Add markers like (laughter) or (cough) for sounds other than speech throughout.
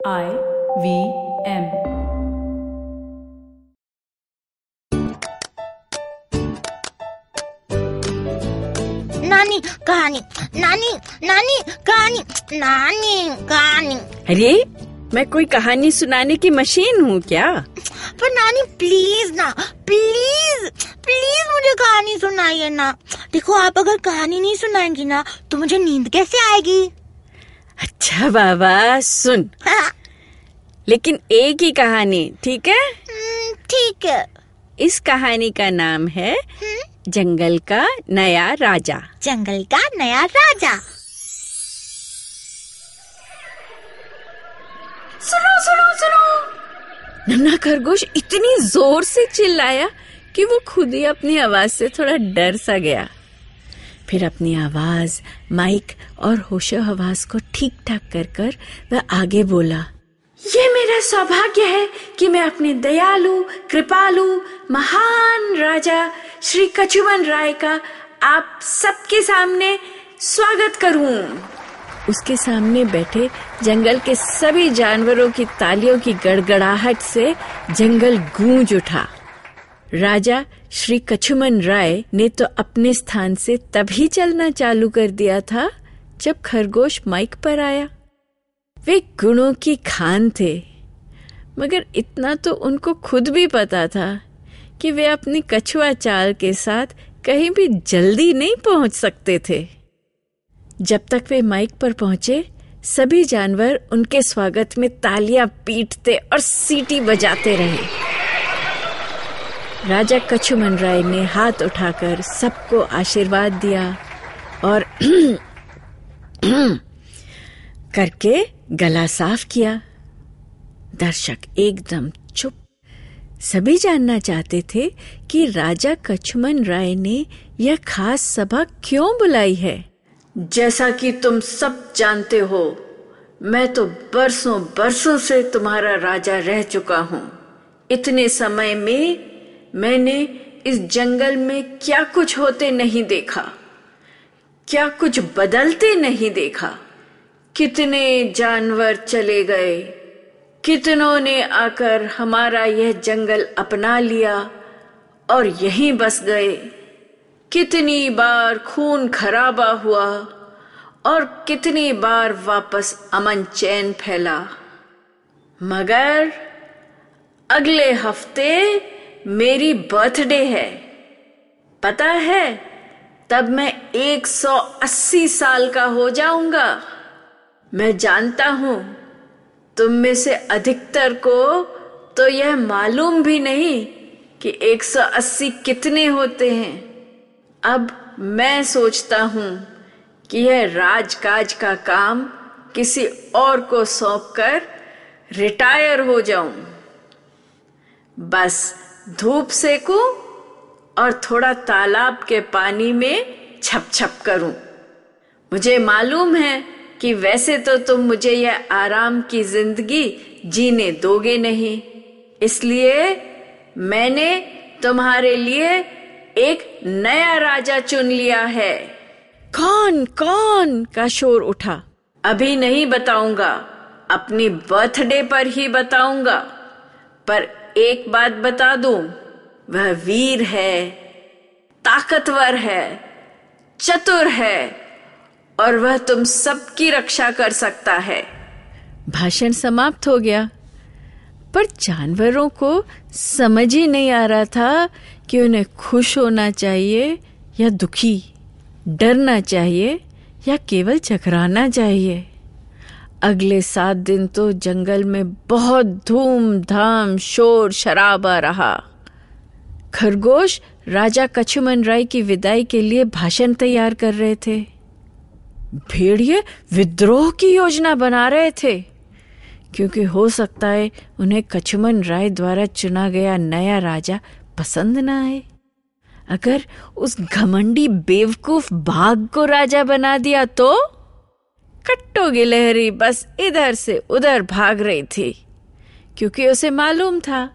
I V M नानी कहानी नानी नानी कहानी नानी कहानी। अरे मैं कोई कहानी सुनाने की मशीन हूँ क्या? पर नानी प्लीज़ ना प्लीज़ प्लीज़ मुझे कहानी सुनाइए ना। देखो आप अगर कहानी नहीं सुनाएँगी ना तो मुझे नींद कैसे आएगी? अच्छा बाबा सुन। हाँ, लेकिन एक ही कहानी ठीक है? हम्म, ठीक है। इस कहानी का नाम है हम्म, जंगल का नया राजा। जंगल का नया राजा। सुनो सुनो सुनो। नन्ना खरगोश इतनी ज़ोर से चिल्लाया कि वो खुद ही अपनी आवाज़ से थोड़ा डर सा गया। फिर अपनी आवाज़, माइक और होशो हवास को ठीक ठाक कर कर वह आगे बोला, ये मेरा सौभाग्य है कि मैं अपने दयालु, कृपालु, महान राजा श्री कचुमन राय का आप सबके सामने स्वागत करूँ. उसके सामने बैठे जंगल के सभी जानवरों की तालियों की गड़गड़ाहट से जंगल गूंज उठा। राजा श्री कछुमन राय ने तो अपने स्थान से तभी चलना चालू कर दिया था, जब खरगोश माइक पर आया। वे गुणों की खान थे, मगर इतना तो उनको खुद भी पता था कि वे अपनी कछुआ चाल के साथ कहीं भी जल्दी नहीं पहुँच सकते थे। जब तक वे माइक पर पहुँचे, सभी जानवर उनके स्वागत में तालियाँ पीटते और सीटी बजाते रहे। राजा कछुमन राय ने हाथ उठाकर सबको आशीर्वाद दिया और (clears throat) करके गला साफ़ किया। दर्शक एकदम चुप। सभी जानना चाहते थे कि राजा कछुमन राय ने यह खास सभा क्यों बुलाई है। जैसा कि तुम सब जानते हो, मैं तो बरसों बरसों से तुम्हारा राजा रह चुका हूँ। इतने समय में मैंने इस जंगल में क्या कुछ होते नहीं देखा, क्या कुछ बदलते नहीं देखा। कितने जानवर चले गए, कितनों ने आकर हमारा यह जंगल अपना लिया और यहीं बस गए। कितनी बार खून खराबा हुआ और कितनी बार वापस अमन चैन फैला। मगर अगले हफ़्ते मेरी बर्थडे है। पता है? तब मैं 180 साल का हो जाऊँगा। मैं जानता हूँ। तुम में से अधिकतर को तो यह मालूम भी नहीं कि 180 कितने होते हैं। अब मैं सोचता हूँ कि यह राजकाज का काम किसी और को सौंपकर रिटायर हो जाऊँ। बस धूप सेकूं और थोड़ा तालाब के पानी में छप छप करूँ। मुझे मालूम है कि वैसे तो तुम मुझे यह आराम की ज़िंदगी जीने दोगे नहीं। इसलिए मैंने तुम्हारे लिए एक नया राजा चुन लिया है। कौन कौन? का शोर उठा। अभी नहीं बताऊँगा। अपनी बर्थडे पर ही बताऊँगा। पर एक बात बता दूँ, वह वीर है, ताकतवर है, चतुर है, और वह तुम सबकी रक्षा कर सकता है। भाषण समाप्त हो गया। पर जानवरों को समझ ही नहीं आ रहा था कि उन्हें खुश होना चाहिए या दुखी, डरना चाहिए या केवल चकराना चाहिए। अगले सात दिन तो जंगल में बहुत धूमधाम शोर शराबा रहा। खरगोश राजा कछुमन राय की विदाई के लिए भाषण तैयार कर रहे थे। भेड़िए विद्रोह की योजना बना रहे थे। क्योंकि हो सकता है उन्हें कछुमन राय द्वारा चुना गया नया राजा पसंद न आए। अगर उस घमंडी बेवकूफ़ बाघ को राजा बना दिया तो? कट्टो गिलहरी बस इधर से उधर भाग रही थी, क्योंकि उसे मालूम था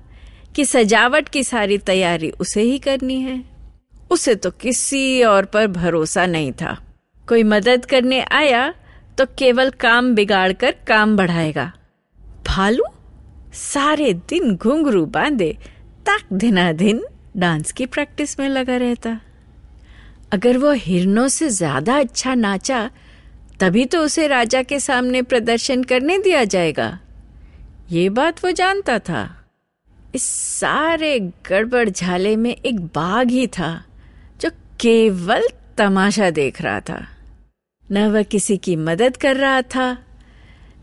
कि सजावट की सारी तैयारी उसे ही करनी है। उसे तो किसी और पर भरोसा नहीं था। कोई मदद करने आया तो केवल काम बिगाड़ कर काम बढ़ाएगा। भालू, सारे दिन घुंघरू बांधे, तक दिन डांस की प्रैक्टिस में लगा रहता। अगर वो हिरनों से ज़्यादा अच्छा नाचा तभी तो उसे राजा के सामने प्रदर्शन करने दिया जाएगा। ये बात वो जानता था। इस सारे गड़बड़ झाले में एक बाघ ही था, जो केवल तमाशा देख रहा था। न वह किसी की मदद कर रहा था,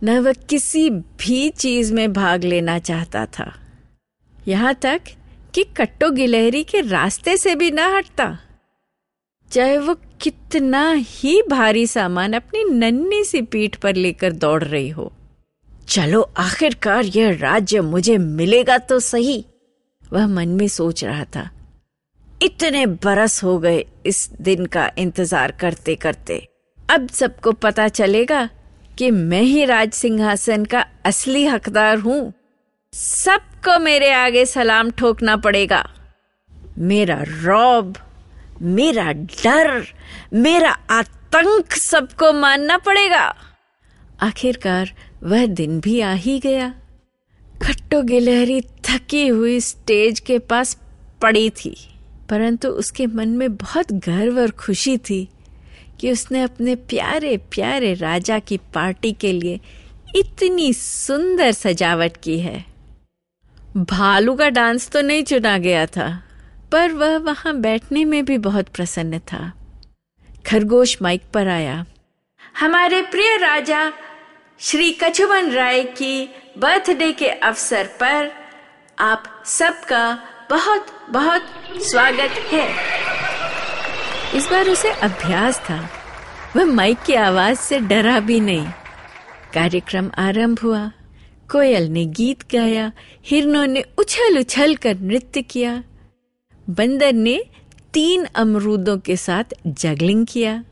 न वह किसी भी चीज़ में भाग लेना चाहता था। यहाँ तक कि कट्टो गिलहरी के रास्ते से भी न हटता। चाहे वो कितना ही भारी सामान अपनी नन्ही सी पीठ पर लेकर दौड़ रही हो। चलो, आखिरकार यह राज्य मुझे मिलेगा तो सही, वह मन में सोच रहा था। इतने बरस हो गए इस दिन का इंतज़ार करते करते अब सबको पता चलेगा कि मैं ही राज सिंहासन का असली हकदार हूँ। सबको मेरे आगे सलाम ठोकना पड़ेगा। मेरा रौब मेरा डर, मेरा आतंक सबको मानना पड़ेगा। आखिरकार वह दिन भी आ ही गया। खट्टो गिलहरी थकी हुई स्टेज के पास पड़ी थी, परंतु उसके मन में बहुत गर्व और खुशी थी कि उसने अपने प्यारे प्यारे राजा की पार्टी के लिए इतनी सुंदर सजावट की है। भालू का डांस तो नहीं चुना गया था। पर वह वहाँ बैठने में भी बहुत प्रसन्न था। खरगोश माइक पर आया, हमारे प्रिय राजा, श्री कछुवन राय की बर्थडे के अवसर पर आप सबका बहुत बहुत स्वागत है। इस बार उसे अभ्यास था। वह माइक की आवाज़ से डरा भी नहीं। कार्यक्रम आरंभ हुआ। कोयल ने गीत गाया, हिरनों ने उछल उछल कर नृत्य किया। बंदर ने तीन अमरूदों के साथ जगलिंग किया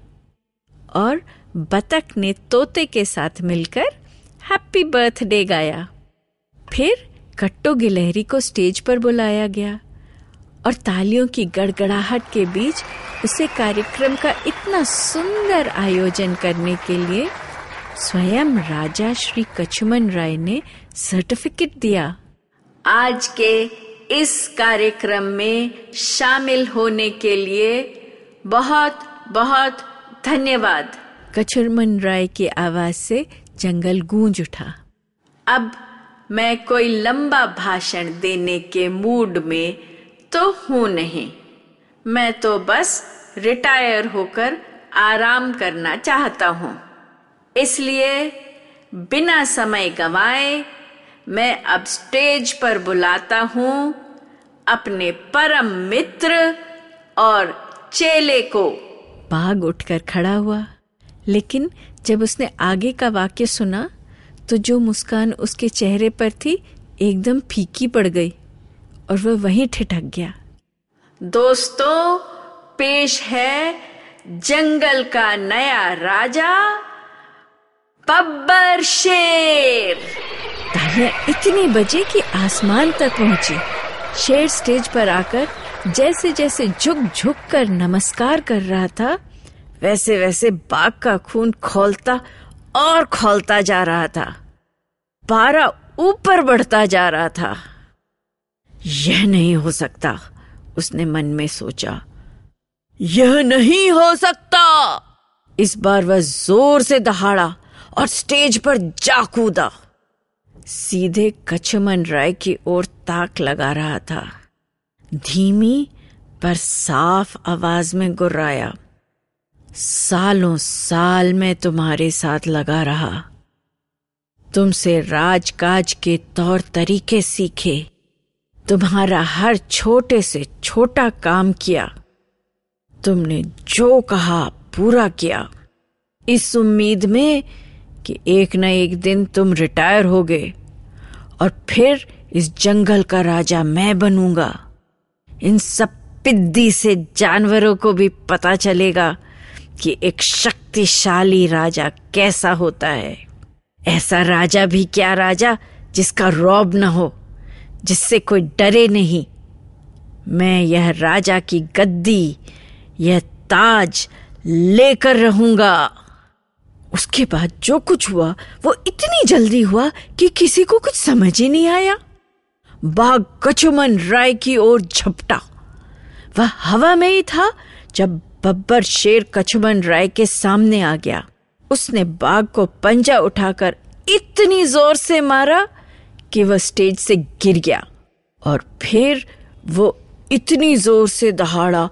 और बतख ने तोते के साथ मिलकर हैप्पी बर्थडे गाया। फिर कट्टो गिलहरी को स्टेज पर बुलाया गया और तालियों की गड़गड़ाहट के बीच उसे कार्यक्रम का इतना सुंदर आयोजन करने के लिए स्वयं राजा श्री कछुमन राय ने सर्टिफिकेट दिया। आज के इस कार्यक्रम में शामिल होने के लिए बहुत बहुत धन्यवाद। कछुरमन राय की आवाज़ से जंगल गूंज उठा। अब मैं कोई लंबा भाषण देने के मूड में तो हूँ नहीं। मैं तो बस रिटायर होकर आराम करना चाहता हूँ। इसलिए बिना समय गवाए मैं अब स्टेज पर बुलाता हूँ अपने परम मित्र और चेले को। बाघ उठकर खड़ा हुआ लेकिन जब उसने आगे का वाक्य सुना तो जो मुस्कान उसके चेहरे पर थी एकदम फीकी पड़ गई और वह वहीं ठिठक गया। दोस्तों पेश है जंगल का नया राजा। बब्बर शेर। तालियाँ इतनी बजे कि आसमान तक पहुँची। शेर स्टेज पर आकर जैसे जैसे झुक झुक कर नमस्कार कर रहा था वैसे वैसे बाघ का खून खोलता और खोलता जा रहा था। पारा ऊपर बढ़ता जा रहा था। यह नहीं हो सकता, उसने मन में सोचा। यह नहीं हो सकता। इस बार वह ज़ोर से दहाड़ा और स्टेज पर जा कूदा सीधे कछमन राय की ओर ताक लगा रहा था। धीमी पर साफ़ आवाज़ में गुर्राया, सालों साल में तुम्हारे साथ लगा रहा। तुमसे राजकाज के तौर तरीके सीखे। तुम्हारा हर छोटे से छोटा काम किया। तुमने जो कहा पूरा किया। इस उम्मीद में कि एक न एक दिन तुम रिटायर होगे और फिर इस जंगल का राजा मैं बनूँगा। इन सब पिद्दी से जानवरों को भी पता चलेगा कि एक शक्तिशाली राजा कैसा होता है। ऐसा राजा भी क्या राजा जिसका रौब न हो, जिससे कोई डरे नहीं। मैं यह राजा की गद्दी, यह ताज लेकर रहूँगा। उसके बाद जो कुछ हुआ, वो इतनी जल्दी हुआ कि किसी को कुछ समझ ही नहीं आया। बाघ कचुमन राय की ओर झपटा। वह हवा में ही था जब बब्बर शेर कछुमन राय के सामने आ गया। उसने बाघ को पंजा उठाकर इतनी ज़ोर से मारा कि वह स्टेज से गिर गया और फिर वो इतनी ज़ोर से दहाड़ा,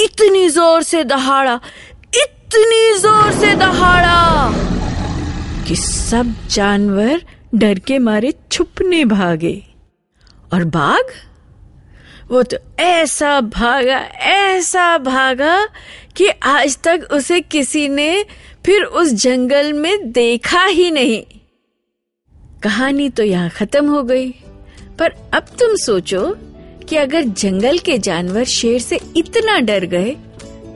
इतनी ज़ोर से दहाड़ा इतनी ज़ोर से दहाड़ा कि सब जानवर डर के मारे छुपने भागे। और बाघ? वो तो ऐसा भागा ऐसा भागा कि आज तक उसे किसी ने फिर उस जंगल में देखा ही नहीं। कहानी तो यहाँ खत्म हो गई। पर अब तुम सोचो कि अगर जंगल के जानवर शेर से इतना डर गए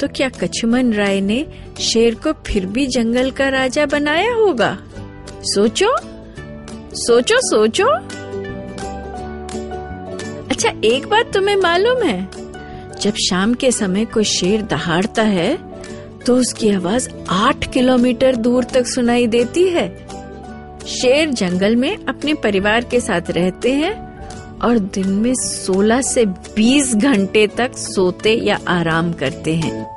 तो क्या कछुमन राय ने शेर को फिर भी जंगल का राजा बनाया होगा। सोचो सोचो सोचो। अच्छा एक बात तुम्हें मालूम है, जब शाम के समय कोई शेर दहाड़ता है तो उसकी आवाज़ आठ किलोमीटर दूर तक सुनाई देती है। शेर जंगल में अपने परिवार के साथ रहते हैं और दिन में 16 से 20 घंटे तक सोते या आराम करते हैं।